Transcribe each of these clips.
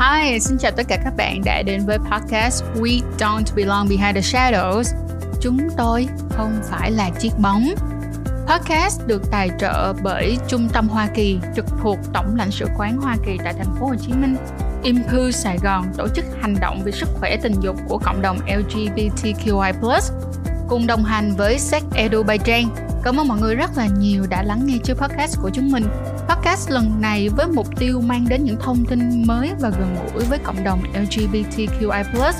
Hi, xin chào tất cả các bạn đã đến với podcast We Don't Belong Behind the Shadows. Chúng tôi không phải là chiếc bóng. Podcast được tài trợ bởi Trung tâm Hoa Kỳ trực thuộc Tổng lãnh sự quán Hoa Kỳ tại thành phố Hồ Chí Minh. Impu Sài Gòn tổ chức hành động vì sức khỏe tình dục của cộng đồng LGBTQI+, cùng đồng hành với Sex Edu by Trang. Cảm ơn mọi người rất là nhiều đã lắng nghe chương podcast của chúng mình. Podcast lần này với mục tiêu mang đến những thông tin mới và gần gũi với cộng đồng LGBTQI+,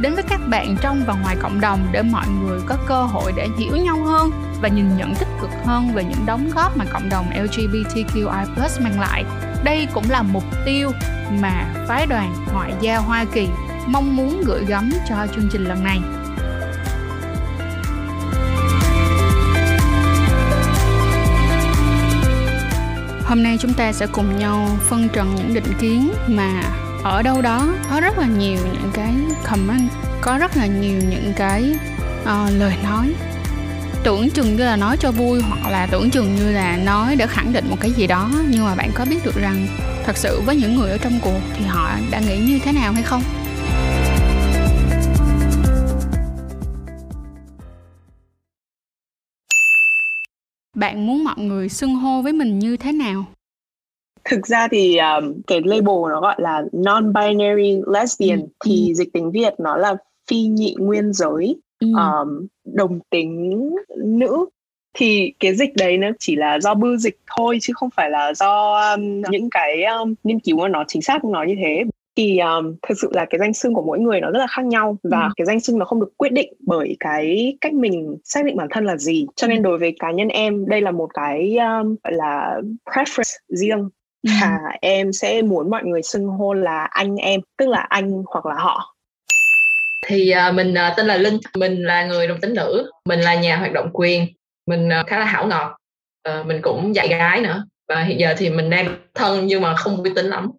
đến với các bạn trong và ngoài cộng đồng để mọi người có cơ hội để hiểu nhau hơn và nhìn nhận tích cực hơn về những đóng góp mà cộng đồng LGBTQI+ mang lại. Đây cũng là mục tiêu mà phái đoàn ngoại giao Hoa Kỳ mong muốn gửi gắm cho chương trình lần này. Hôm nay chúng ta sẽ cùng nhau phân trần những định kiến mà ở đâu đó có rất là nhiều những cái comment, có rất là nhiều những cái uh, lời nói. Tưởng chừng như là nói cho vui hoặc là tưởng chừng như là nói để khẳng định một cái gì đó nhưng mà bạn có biết được rằng thật sự với những người ở trong cuộc thì họ đã nghĩ như thế nào hay không? Bạn muốn mọi người xưng hô với mình như thế nào thực ra thì um, cái label nó gọi là non-binary lesbian ừ. thì ừ. dịch tiếng việt nó là phi nhị nguyên giới ừ. um, đồng tính nữ thì cái dịch đấy nó chỉ là do bưu dịch thôi chứ không phải là do um, những cái um, nghiên cứu mà nó chính xác nói như thế thì um, thực sự là cái danh xưng của mỗi người nó rất là khác nhau và ừ. cái danh xưng nó không được quyết định bởi cái cách mình xác định bản thân là gì. Cho nên ừ. đối với cá nhân em đây là một cái um, gọi là preference riêng. Ừ. và em sẽ muốn mọi người xưng hô là anh em tức là anh hoặc là họ. Thì uh, mình uh, tên là linh. Mình là người đồng tính nữ. Mình là nhà hoạt động quyền. Mình uh, khá là hảo ngọt. Uh, mình cũng dạy gái nữa. Và hiện giờ thì mình đang thân nhưng mà không uy tín lắm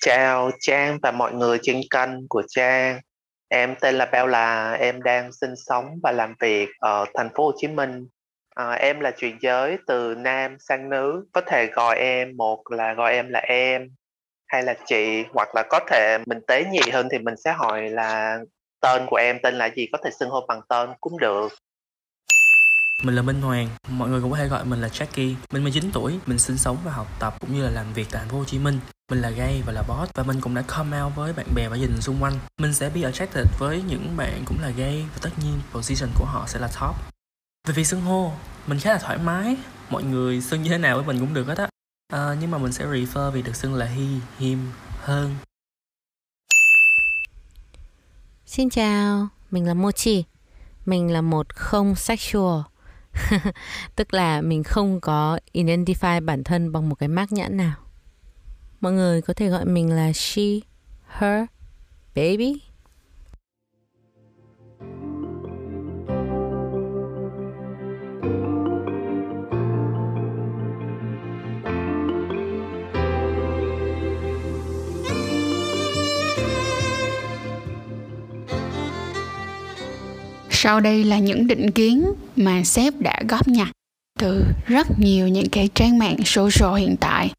chào trang và mọi người trên kênh của trang. Em tên là Bella em đang sinh sống và làm việc ở thành phố Hồ Chí Minh. À, em là chuyển giới từ nam sang nữ có thể gọi em một là gọi em là em hay là chị hoặc là có thể mình tế nhị hơn thì mình sẽ hỏi là tên của em tên là gì có thể xưng hô bằng tên cũng được mình là Minh Hoàng, mọi người cũng có thể gọi mình là Jackie. Mình 19 tuổi, mình sinh sống và học tập cũng như là làm việc tại thành phố Hồ Chí Minh. Mình là gay và là boss và mình cũng đã come out với bạn bè và gia đình xung quanh. Mình sẽ be attracted với những bạn cũng là gay và tất nhiên position của họ sẽ là top. Về việc xưng hô, mình khá là thoải mái. Mọi người xưng như thế nào với mình cũng được hết á à, nhưng mà mình sẽ refer vì được xưng là he, him hơn Xin chào, mình là Mochi Mình là một không sexual Tức là mình không có identify bản thân bằng một cái mác nhãn nào. Mọi người có thể gọi mình là she, her, baby. Sau đây là những định kiến mà sếp đã góp nhặt từ rất nhiều những cái trang mạng social hiện tại.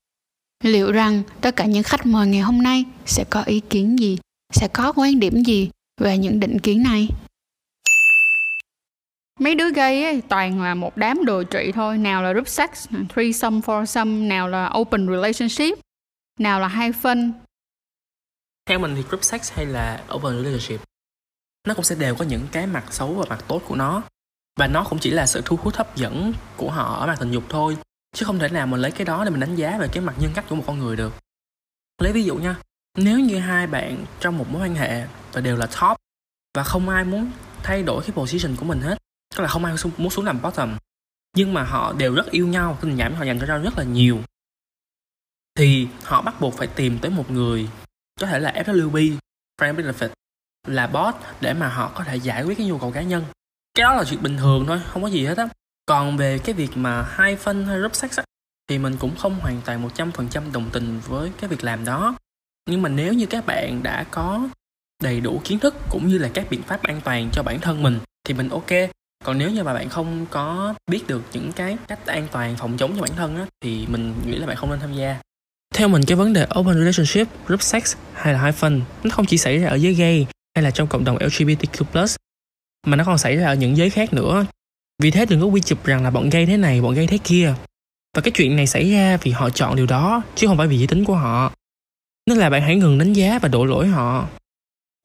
Liệu rằng tất cả những khách mời ngày hôm nay sẽ có ý kiến gì, sẽ có quan điểm gì về những định kiến này? Mấy đứa gay ấy, toàn là một đám đồ trị thôi, nào là group sex, threesome, foursome, nào là open relationship, nào là hai phân. Theo mình thì group sex hay là open relationship nó cũng sẽ đều có những cái mặt xấu và mặt tốt của nó. Và nó cũng chỉ là sự thu hút hấp dẫn của họ ở mặt tình dục thôi, chứ không thể nào mình lấy cái đó để mình đánh giá về cái mặt nhân cách của một con người được. Lấy ví dụ nha, nếu như hai bạn trong một mối quan hệ và đều là top và không ai muốn thay đổi cái position của mình hết, tức là không ai muốn xuống làm bottom, nhưng mà họ đều rất yêu nhau tình cảm họ dành cho nhau rất là nhiều, thì họ bắt buộc phải tìm tới một người có thể là FWB friend benefit là bot để mà họ có thể giải quyết cái nhu cầu cá nhân. Cái đó là chuyện bình thường thôi không có gì hết á. Còn về cái việc mà hai phân hay group sex á thì mình cũng không hoàn toàn 100% đồng tình với cái việc làm đó. Nhưng mà nếu như các bạn đã có đầy đủ kiến thức cũng như là các biện pháp an toàn cho bản thân mình thì mình ok. Còn nếu như mà bạn không có biết được những cái cách an toàn phòng chống cho bản thân á thì mình nghĩ là bạn không nên tham gia. Theo mình cái vấn đề open relationship, group sex hay là hyphen nó không chỉ xảy ra ở giới gay hay là trong cộng đồng LGBTQ+, mà nó còn xảy ra ở những giới khác nữa. Vì thế đừng có quy chụp rằng là bọn gay thế này, bọn gay thế kia. Và cái chuyện này xảy ra vì họ chọn điều đó, chứ không phải vì giới tính của họ. Nên là bạn hãy ngừng đánh giá và đổ lỗi họ.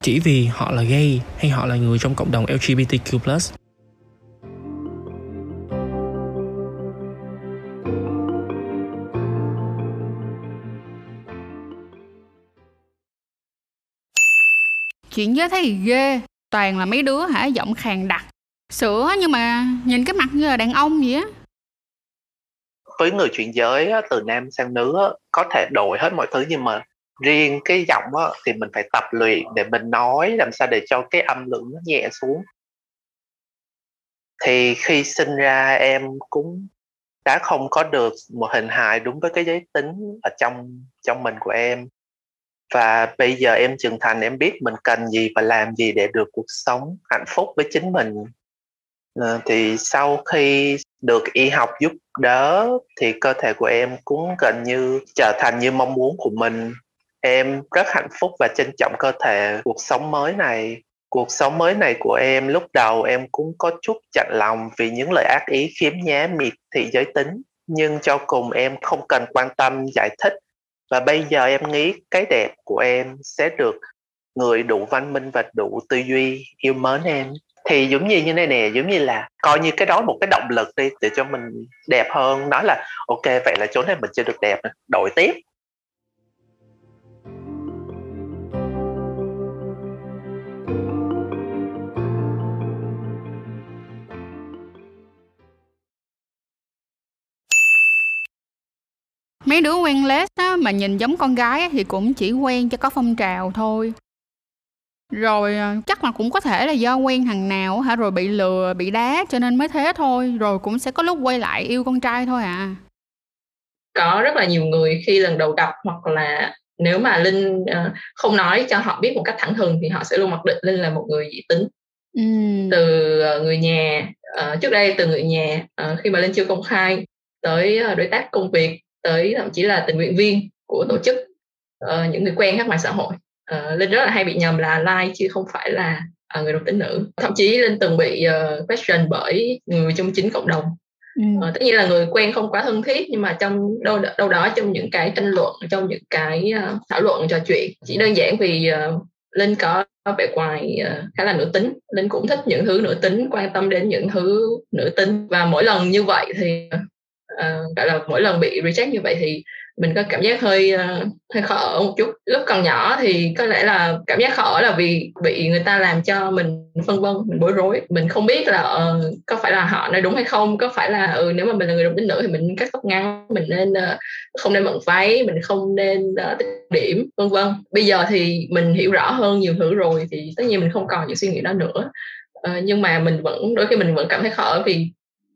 Chỉ vì họ là gay hay họ là người trong cộng đồng LGBTQ+. Chuyện giới thấy thì ghê. Toàn là mấy đứa hả giọng khàn đặc. Sữa nhưng mà nhìn cái mặt như là đàn ông vậy á. Với người chuyển giới á, từ nam sang nữ á, có thể đổi hết mọi thứ nhưng mà riêng cái giọng á, thì mình phải tập luyện để mình nói làm sao để cho cái âm lượng nó nhẹ xuống. Thì khi sinh ra em cũng đã không có được một hình hài đúng với cái giới tính ở trong trong mình của em và bây giờ em trưởng thành, em biết mình cần gì và làm gì để được cuộc sống hạnh phúc với chính mình. Ờ, thì sau khi được y học giúp đỡ thì cơ thể của em cũng gần như trở thành như mong muốn của mình. Em rất hạnh phúc và trân trọng cơ thể. Cuộc sống mới này, cuộc sống mới này của em lúc đầu em cũng có chút chạnh lòng vì những lời ác ý khiếm nhá miệt thị giới tính. Nhưng cho cùng em không cần quan tâm, giải thích và bây giờ em nghĩ cái đẹp của em sẽ được người đủ văn minh và đủ tư duy yêu mến em. Thì giống như như này nè, giống như là coi như cái đó một cái động lực đi, để cho mình đẹp hơn. Nói là, ok, vậy là chỗ này mình chưa được đẹp đổi tiếp. Mấy đứa quen les á mà nhìn giống con gái thì cũng chỉ quen cho có phong trào thôi. Rồi ờ, chắc là cũng có thể là do quen thằng nào hả rồi bị lừa bị đá cho nên mới thế thôi rồi cũng sẽ có lúc quay lại yêu con trai thôi à. Có rất là nhiều người khi lần đầu gặp hoặc là nếu mà linh uh, không nói cho họ biết một cách thẳng thừng thì họ sẽ luôn mặc định linh là một người dị tính. Ừ. từ uh, người nhà uh, trước đây từ người nhà uh, khi mà linh chưa công khai tới đối tác công việc tới thậm chí là tình nguyện viên của tổ chức uh, những người quen các mạng xã hội. Uh, linh rất là hay bị nhầm là like chứ không phải là uh, người đồng tính nữ. Thậm chí linh từng bị uh, question bởi người trong chính cộng đồng. Ừ. Tất nhiên là người quen không quá thân thiết nhưng mà trong đâu đâu đó trong những cái tranh luận trong những cái uh, thảo luận trò chuyện. Chỉ đơn giản vì uh, linh có vẻ ngoài uh, khá là nữ tính. Linh cũng thích những thứ nữ tính quan tâm đến những thứ nữ tính. Và mỗi lần như vậy thì uh, gọi là mỗi lần bị reject như vậy thì mình có cảm giác hơi uh, hơi khó ở một chút. Lúc còn nhỏ thì có lẽ là cảm giác khó ở là vì bị người ta làm cho mình phân vân mình bối rối. Mình không biết là uh, có phải là họ nói đúng hay không có phải là ừ, nếu mà mình là người đồng tính nữ thì mình cắt tóc ngắn mình nên uh, không nên bận váy mình không nên uh, tích điểm vân vân. Bây giờ thì mình hiểu rõ hơn nhiều thứ rồi thì tất nhiên mình không còn những suy nghĩ đó nữa. Uh, nhưng mà mình vẫn đôi khi mình vẫn cảm thấy khó vì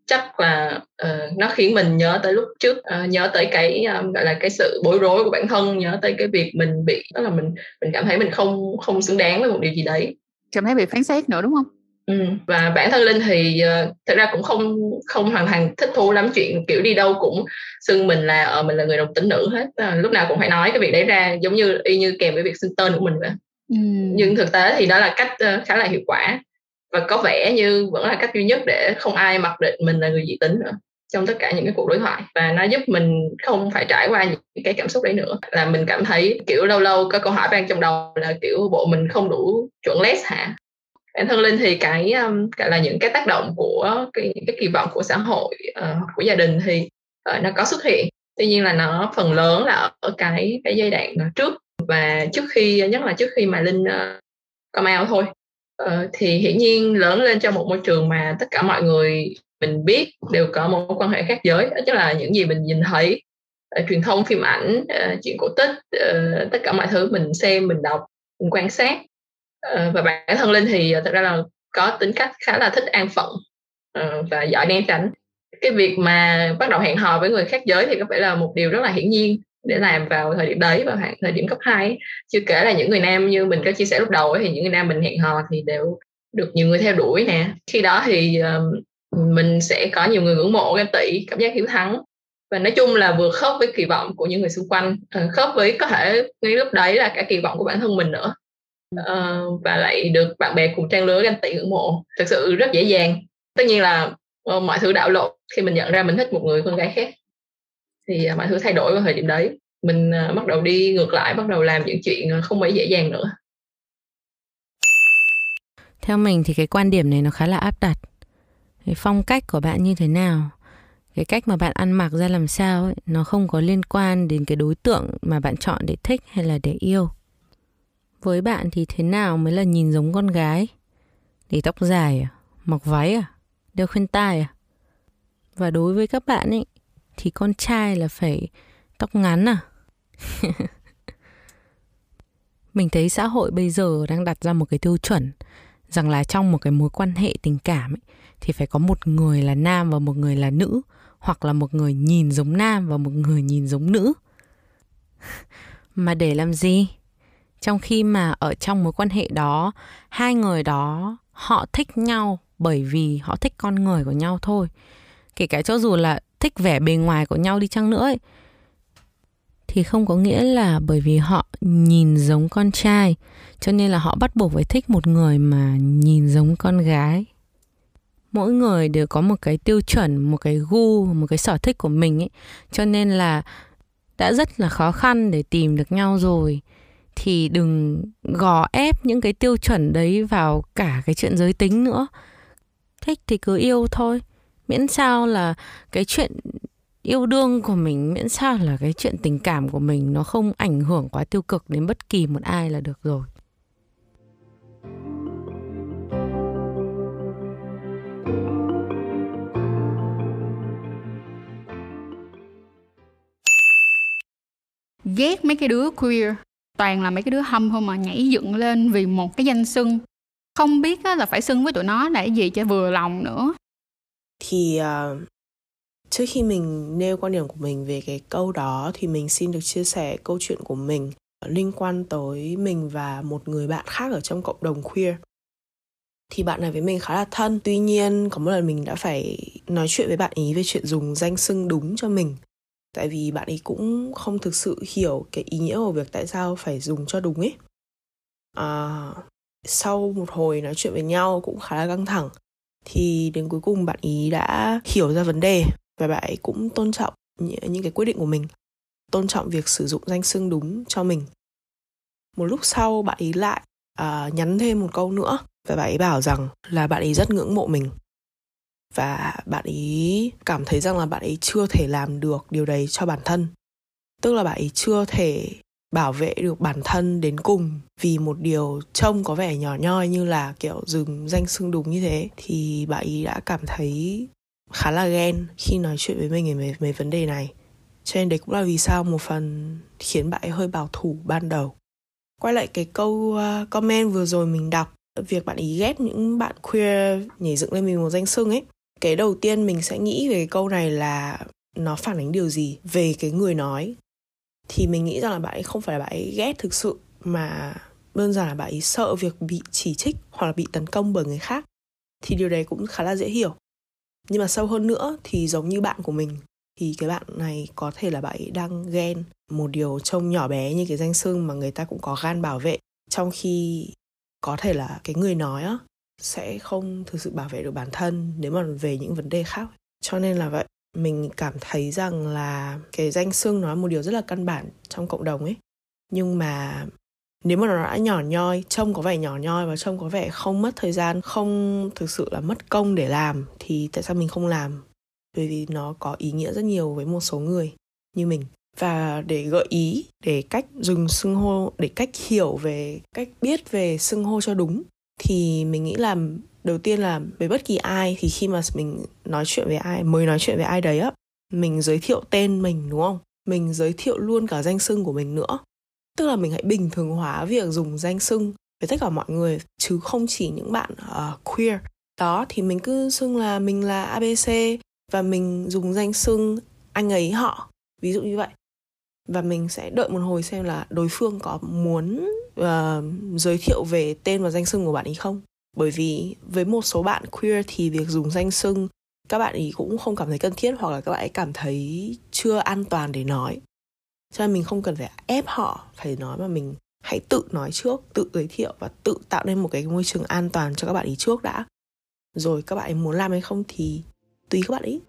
chắc là uh, nó khiến mình nhớ tới lúc trước uh, nhớ tới cái um, gọi là cái sự bối rối của bản thân nhớ tới cái việc mình bị đó là mình mình cảm thấy mình không không xứng đáng với một điều gì đấy. Cảm thấy bị phán xét nữa đúng không? Ừ, và bản thân linh thì uh, thật ra cũng không không hoàn toàn thích thú lắm chuyện kiểu đi đâu cũng xưng mình là ở uh, mình là người đồng tính nữ hết. Uh, lúc nào cũng phải nói cái việc đấy ra giống như y như kèm với việc xưng tên của mình vậy. Ừ. nhưng thực tế thì đó là cách uh, khá là hiệu quả và có vẻ như vẫn là cách duy nhất để không ai mặc định mình là người dị tính nữa trong tất cả những cái cuộc đối thoại. Và nó giúp mình không phải trải qua những cái cảm xúc đấy nữa. Là mình cảm thấy kiểu lâu lâu có câu hỏi vang trong đầu là kiểu bộ mình không đủ chuẩn less hả? Bản thân linh thì cái um, gọi là những cái tác động của cái, cái kỳ vọng của xã hội uh, của gia đình thì uh, nó có xuất hiện. Tuy nhiên là nó phần lớn là ở cái cái giai đoạn ờ, trước. Và trước khi nhất là trước khi mà linh uh, come out thôi. Ờ, thì hiển nhiên lớn lên trong một môi trường mà tất cả mọi người mình biết đều có một quan hệ khác giới đó chính là những gì mình nhìn thấy uh, truyền thông phim ảnh uh, chuyện cổ tích uh, tất cả mọi thứ mình xem mình đọc mình quan sát. Uh, và bản thân linh thì uh, thật ra là có tính cách khá là thích an phận uh, và giỏi né tránh. Cái việc mà bắt đầu hẹn hò với người khác giới thì có phải là một điều rất là hiển nhiên để làm vào thời điểm đấy vào thời điểm cấp 2 chưa kể là những người nam như mình có chia sẻ lúc đầu ấy, thì những người nam mình hẹn hò thì đều được nhiều người theo đuổi nè. Khi đó thì um, mình sẽ có nhiều người ngưỡng mộ ghen tị cảm giác hiếu thắng. Và nói chung là vừa khớp với kỳ vọng của những người xung quanh uh, khớp với có thể ngay lúc đấy là cả kỳ vọng của bản thân mình nữa. Uh, và lại được bạn bè cùng trang lứa ganh tị ngưỡng mộ. Thực sự rất dễ dàng. Tất nhiên là uh, mọi thứ đảo lộn. Khi mình nhận ra mình thích một người con gái khác thì à, mọi thứ thay đổi vào thời điểm đấy. Mình à, bắt đầu đi ngược lại bắt đầu làm những chuyện à, không mấy dễ dàng nữa. Theo mình thì cái quan điểm này nó khá là áp đặt. Cái phong cách của bạn như thế nào? Cái cách mà bạn ăn mặc ra làm sao ấy, nó không có liên quan đến cái đối tượng mà bạn chọn để thích hay là để yêu. Với bạn thì thế nào mới là nhìn giống con gái? Để tóc dài à? Mặc váy à? Đeo khuyên tai à? Và đối với các bạn ấy thì con trai là phải tóc ngắn à? Mình thấy xã hội bây giờ đang đặt ra một cái tiêu chuẩn rằng là trong một cái mối quan hệ tình cảm ấy, thì phải có một người là nam và một người là nữ hoặc là một người nhìn giống nam và một người nhìn giống nữ. Mà để làm gì? Trong khi mà ở trong mối quan hệ đó hai người đó họ thích nhau bởi vì họ thích con người của nhau thôi. Kể cả cho dù là thích vẻ bề ngoài của nhau đi chăng nữa ấy, thì không có nghĩa là bởi vì họ nhìn giống con trai cho nên là họ bắt buộc phải thích một người mà nhìn giống con gái. Mỗi người đều có một cái tiêu chuẩn một cái gu một cái sở thích của mình ấy. Cho nên là đã rất là khó khăn để tìm được nhau rồi. Thì đừng gò ép những cái tiêu chuẩn đấy vào cả cái chuyện giới tính nữa. Thích thì cứ yêu thôi miễn sao là cái chuyện yêu đương của mình, miễn sao là cái chuyện tình cảm của mình nó không ảnh hưởng quá tiêu cực đến bất kỳ một ai là được rồi. Ghét mấy cái đứa queer. Toàn là mấy cái đứa hâm thôi mà nhảy dựng lên vì một cái danh xưng. Không biết là phải xưng với tụi nó để gì cho vừa lòng nữa thì uh, trước khi mình nêu quan điểm của mình về cái câu đó thì mình xin được chia sẻ câu chuyện của mình liên quan tới mình và một người bạn khác ở trong cộng đồng queer. Thì bạn này với mình khá là thân tuy nhiên có một lần mình đã phải nói chuyện với bạn ý về chuyện dùng danh xưng đúng cho mình. Tại vì bạn ấy cũng không thực sự hiểu cái ý nghĩa của việc tại sao phải dùng cho đúng ấy. À, sau một hồi nói chuyện với nhau cũng khá là căng thẳng thì đến cuối cùng bạn ý đã hiểu ra vấn đề và bạn ấy cũng tôn trọng những, cái quyết định của mình tôn trọng việc sử dụng danh xưng đúng cho mình. Một lúc sau bạn ý lại uh, nhắn thêm một câu nữa và bạn ấy bảo rằng là bạn ấy rất ngưỡng mộ mình. Và bạn ấy cảm thấy rằng là bạn ấy chưa thể làm được điều đấy cho bản thân. Tức là bạn ấy chưa thể bảo vệ được bản thân đến cùng vì một điều trông có vẻ nhỏ nhoi như là kiểu dừng danh xưng đúng như thế, thì bạn ý đã cảm thấy khá là ghen khi nói chuyện với mình về mấy vấn đề này. Cho nên đấy cũng là vì sao một phần khiến bạn ấy hơi bảo thủ ban đầu. Quay lại cái câu à, comment vừa rồi mình đọc, việc bạn ý ghét những bạn queer nhảy dựng lên mình một danh xưng ấy, cái đầu tiên mình sẽ nghĩ về cái câu này là nó phản ánh điều gì về cái người nói? Thì mình nghĩ rằng là bạn ấy không phải là bạn ấy ghét thực sự, mà đơn giản là bạn ấy sợ việc bị chỉ trích hoặc là bị tấn công bởi người khác. Thì điều đấy cũng khá là dễ hiểu. Nhưng mà sâu hơn nữa thì giống như bạn của mình, thì cái bạn này có thể là bạn ấy đang ghen một điều trông nhỏ bé như cái danh xưng mà người ta cũng có gan bảo vệ. Trong khi có thể là cái người nói á, sẽ không thực sự bảo vệ được bản thân nếu mà về những vấn đề khác. Cho nên là vậy mình cảm thấy rằng là cái danh xưng nó là một điều rất là căn bản trong cộng đồng ấy. Nhưng mà nếu mà nó đã nhỏ nhoi, trông có vẻ nhỏ nhoi và trông có vẻ không mất thời gian, không thực sự là mất công để làm, thì tại sao mình không làm? Bởi vì nó có ý nghĩa rất nhiều với một số người như mình. Và để gợi ý, để cách dùng xưng hô, để cách hiểu về, cách biết về xưng hô cho đúng, thì mình nghĩ là đầu tiên là với bất kỳ ai thì khi mà mình nói chuyện với ai mới nói chuyện với ai đấy á mình giới thiệu tên mình đúng không? Mình giới thiệu luôn cả danh sưng của mình nữa. Tức là mình hãy bình thường hóa việc dùng danh sưng với tất cả mọi người chứ không chỉ những bạn uh, queer. Đó thì mình cứ xưng là mình là abc và mình dùng danh xưng anh ấy họ. Ví dụ như vậy. Và mình sẽ đợi một hồi xem là đối phương có muốn uh, giới thiệu về tên và danh xưng của bạn ấy không bởi vì với một số bạn queer thì việc dùng danh xưng các bạn ý cũng không cảm thấy cần thiết hoặc là các bạn ấy cảm thấy chưa an toàn để nói. Cho nên mình không cần phải ép họ phải nói mà mình hãy tự nói trước, tự giới thiệu và tự tạo nên một cái môi trường an toàn cho các bạn ý trước đã. Rồi các bạn ấy muốn làm hay không thì tùy các bạn ấy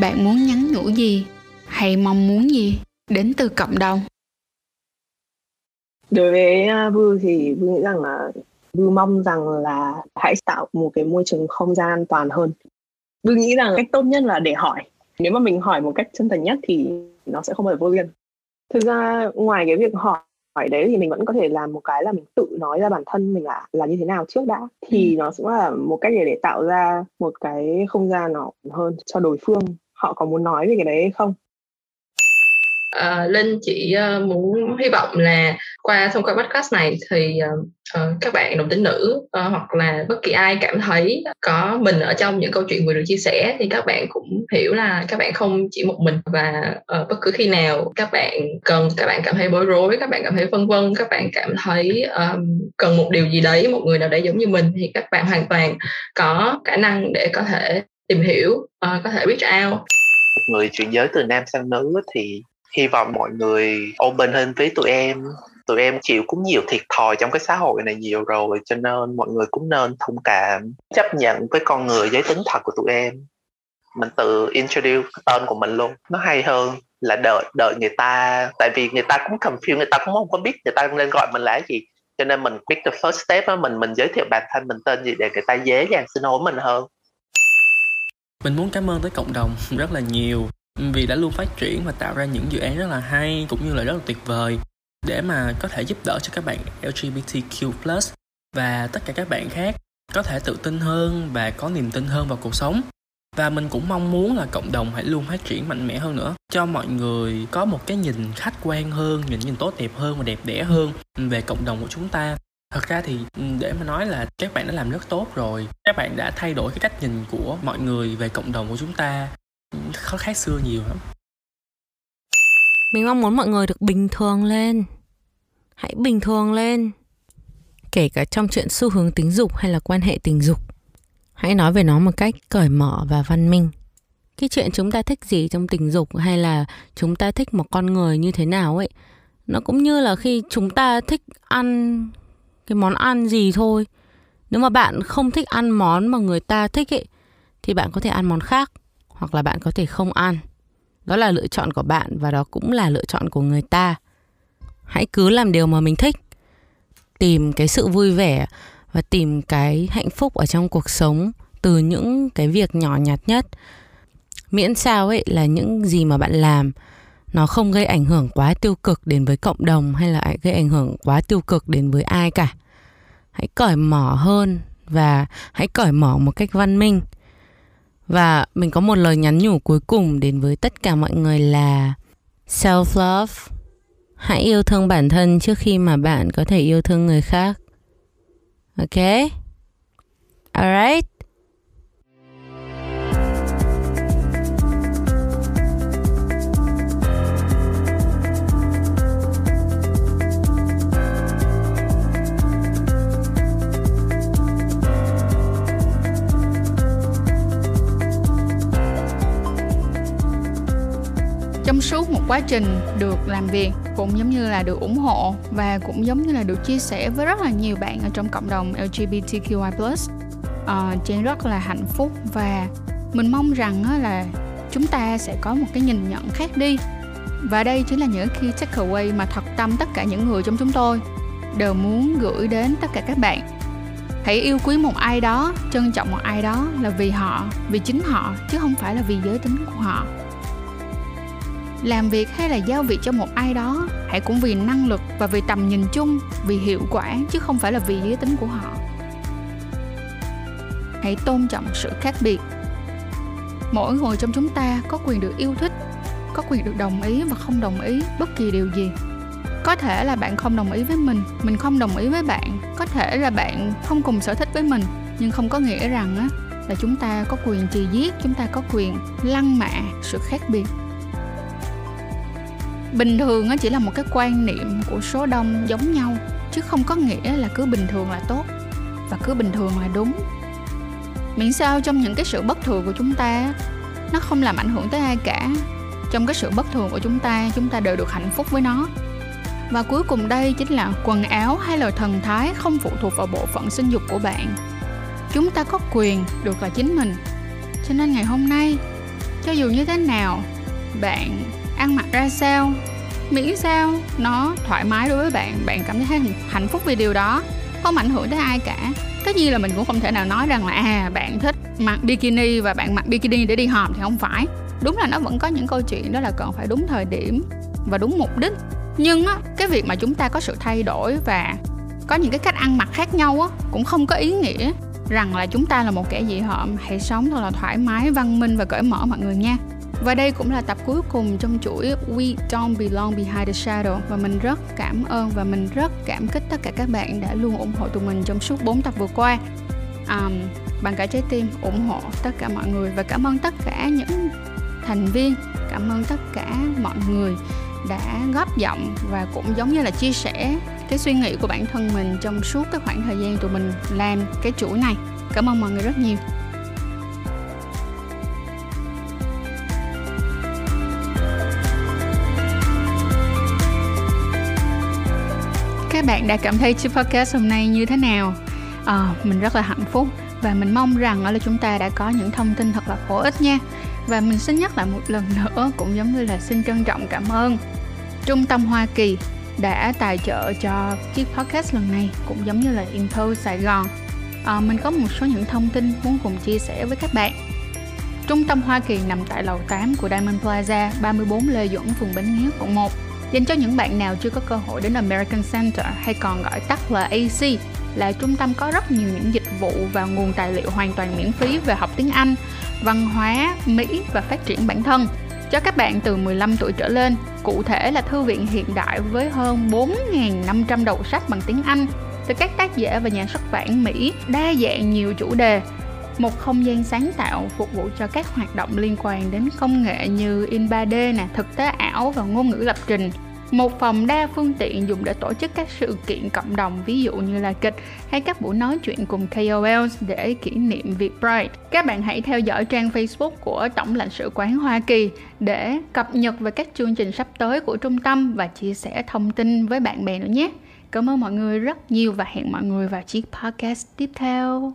bạn muốn nhắn nhủ gì? Hay mong muốn gì? Đến từ cộng đồng. Đối với Vư thì Vư nghĩ rằng là Vư mong rằng là hãy tạo một cái môi trường không gian an toàn hơn. Vư nghĩ rằng cách tốt nhất là để hỏi. Nếu mà mình hỏi một cách chân thành nhất thì nó sẽ không phải vô duyên. Thực ra ngoài cái việc hỏi hỏi đấy thì mình vẫn có thể làm một cái là mình tự nói ra bản thân mình là là như thế nào trước đã. Thì ừ. nó sẽ là một cách để, để tạo ra một cái không gian nó hơn cho đối phương họ có muốn nói về cái đấy hay không? À, Linh chỉ uh, ờ, muốn hy vọng là qua thông qua podcast này thì uh, các bạn đồng tính nữ uh, hoặc là bất kỳ ai cảm thấy có mình ở trong những câu chuyện vừa được chia sẻ thì các bạn cũng hiểu là các bạn không chỉ một mình và uh, bất cứ khi nào các bạn cần các bạn cảm thấy bối rối các bạn cảm thấy vân vân các bạn cảm thấy um, cần một điều gì đấy một người nào đấy giống như mình thì các bạn hoàn toàn có khả năng để có thể tìm hiểu uh, có thể reach out. Người chuyển giới từ nam sang nữ thì hy vọng mọi người open hơn với tụi em. Tụi em chịu cũng nhiều thiệt thòi trong cái xã hội này nhiều rồi cho nên mọi người cũng nên thông cảm chấp nhận với con người giới tính thật của tụi em. Mình tự introduce tên của mình luôn. Nó hay hơn là đợi đợi người ta tại vì người ta cũng confused người ta cũng không có biết người ta nên gọi mình là gì. Cho nên mình pick the first step á mình mình giới thiệu bản thân mình tên gì để người ta dễ dàng xin hỏi mình hơn mình muốn cảm ơn tới cộng đồng rất là nhiều vì đã luôn phát triển và tạo ra những dự án rất là hay cũng như là rất là tuyệt vời để mà có thể giúp đỡ cho các bạn LGBTQ+ và tất cả các bạn khác có thể tự tin hơn và có niềm tin hơn vào cuộc sống. Và mình cũng mong muốn là cộng đồng hãy luôn phát triển mạnh mẽ hơn nữa, cho mọi người có một cái nhìn khách quan hơn, nhìn nhìn tốt đẹp hơn và đẹp đẽ hơn về cộng đồng của chúng ta thật ra thì ừ, để mà nói là các bạn đã làm rất tốt rồi. Các bạn đã thay đổi cái cách nhìn của mọi người về cộng đồng của chúng ta ừ, khó khác xưa nhiều lắm. Mình mong muốn mọi người được bình thường lên. Hãy bình thường lên. Kể cả trong chuyện xu hướng tính dục hay là quan hệ tình dục. Hãy nói về nó một cách cởi mở và văn minh. Cái chuyện chúng ta thích gì trong tình dục hay là chúng ta thích một con người như thế nào ấy, nó cũng như là khi chúng ta thích ăn cái món ăn gì thôi. Nếu mà bạn không thích ăn món mà người ta thích ấy, thì bạn có thể ăn món khác, hoặc là bạn có thể không ăn. Đó là lựa chọn của bạn và đó cũng là lựa chọn của người ta. Hãy cứ làm điều mà mình thích. Tìm cái sự vui vẻ và tìm cái hạnh phúc ở trong cuộc sống từ những cái việc nhỏ nhặt nhất. Miễn sao ấy là những gì mà bạn làm nó không gây ảnh hưởng quá tiêu cực đến với cộng đồng hay là gây ảnh hưởng quá tiêu cực đến với ai cả. Hãy cởi mở hơn và hãy cởi mở một cách văn minh. Và mình có một lời nhắn nhủ cuối cùng đến với tất cả mọi người là self love hãy yêu thương bản thân trước khi mà bạn có thể yêu thương người khác. Ok? Alright? Quá trình được làm việc cũng giống như là được ủng hộ và cũng giống như là được chia sẻ với rất là nhiều bạn ở trong cộng đồng LGBTQI+. Uh, ờ, Trang rất là hạnh phúc và mình mong rằng là chúng ta sẽ có một cái nhìn nhận khác đi. Và đây chính là những key takeaway mà thật tâm tất cả những người trong chúng tôi đều muốn gửi đến tất cả các bạn. Hãy yêu quý một ai đó trân trọng một ai đó là vì họ vì chính họ chứ không phải là vì giới tính của họ làm việc hay là giao việc cho một ai đó, hãy cũng vì năng lực và vì tầm nhìn chung, vì hiệu quả chứ không phải là vì giới tính của họ. Hãy tôn trọng sự khác biệt. Mỗi người trong chúng ta có quyền được yêu thích, có quyền được đồng ý và không đồng ý bất kỳ điều gì. Có thể là bạn không đồng ý với mình mình không đồng ý với bạn. Có thể là bạn không cùng sở thích với mình, nhưng không có nghĩa rằng á, là chúng ta có quyền trì giết, chúng ta có quyền lăng mạ sự khác biệt bình thường nó chỉ là một cái quan niệm của số đông giống nhau, chứ không có nghĩa là cứ bình thường là tốt và cứ bình thường là đúng. Miễn sao trong những cái sự bất thường của chúng ta nó không làm ảnh hưởng tới ai cả. Trong cái sự bất thường của chúng ta chúng ta đều được hạnh phúc với nó. Và cuối cùng đây chính là quần áo hay là thần thái không phụ thuộc vào bộ phận sinh dục của bạn. Chúng ta có quyền được là chính mình. Cho nên ngày hôm nay, cho dù như thế nào, bạn ăn mặc ra sao? Miễn sao? Nó thoải mái đối với bạn bạn cảm thấy hạnh phúc vì điều đó. Không ảnh hưởng tới ai cả. Tất nhiên là mình cũng không thể nào nói rằng là à bạn thích mặc bikini và bạn mặc bikini để đi họp thì không phải. Đúng là nó vẫn có những câu chuyện đó là cần phải đúng thời điểm và đúng mục đích. Nhưng á, cái việc mà chúng ta có sự thay đổi và có những cái cách ăn mặc khác nhau á, cũng không có ý nghĩa rằng là chúng ta là một kẻ dị hợm. Hãy sống thật là thoải mái văn minh và cởi mở mọi người nha và đây cũng là tập cuối cùng trong chuỗi We Don't Belong Behind the Shadow. Và mình rất cảm ơn và mình rất cảm kích tất cả các bạn đã luôn ủng hộ tụi mình trong suốt 4 tập vừa qua. Um, bằng cả trái tim ủng hộ tất cả mọi người. Và cảm ơn tất cả những thành viên cảm ơn tất cả mọi người đã góp giọng và cũng giống như là chia sẻ cái suy nghĩ của bản thân mình trong suốt cái khoảng thời gian tụi mình làm cái chuỗi này. Cảm ơn mọi người rất nhiều. Bạn đã cảm thấy chiếc podcast hôm nay như thế nào? À, mình rất là hạnh phúc và mình mong rằng là chúng ta đã có những thông tin thật là bổ ích nha. Và mình xin nhắc lại một lần nữa cũng giống như là xin trân trọng cảm ơn Trung tâm Hoa Kỳ đã tài trợ cho chiếc podcast lần này cũng giống như là Info Sài Gòn. À, mình có một số những thông tin muốn cùng chia sẻ với các bạn. Trung tâm Hoa Kỳ nằm tại lầu 8 của Diamond Plaza, 34 Lê Duẩn, phường Bến Nghé, quận 1. Dành cho những bạn nào chưa có cơ hội đến American Center hay còn gọi tắt là AC, là trung tâm có rất nhiều những dịch vụ và nguồn tài liệu hoàn toàn miễn phí về học tiếng Anh, văn hóa, Mỹ và phát triển bản thân cho các bạn từ 15 tuổi trở lên. Cụ thể là thư viện hiện đại với hơn 4.500 đầu sách bằng tiếng Anh từ các tác giả và nhà xuất bản Mỹ đa dạng nhiều chủ đề một không gian sáng tạo phục vụ cho các hoạt động liên quan đến công nghệ như in 3D nè, thực tế ảo và ngôn ngữ lập trình một phòng đa phương tiện dùng để tổ chức các sự kiện cộng đồng, ví dụ như là kịch hay các buổi nói chuyện cùng KOLs để kỷ niệm việc Pride. Các bạn hãy theo dõi trang Facebook của Tổng lãnh sự quán Hoa Kỳ để cập nhật về các chương trình sắp tới của trung tâm và chia sẻ thông tin với bạn bè nữa nhé. Cảm ơn mọi người rất nhiều và hẹn mọi người vào chiếc podcast tiếp theo.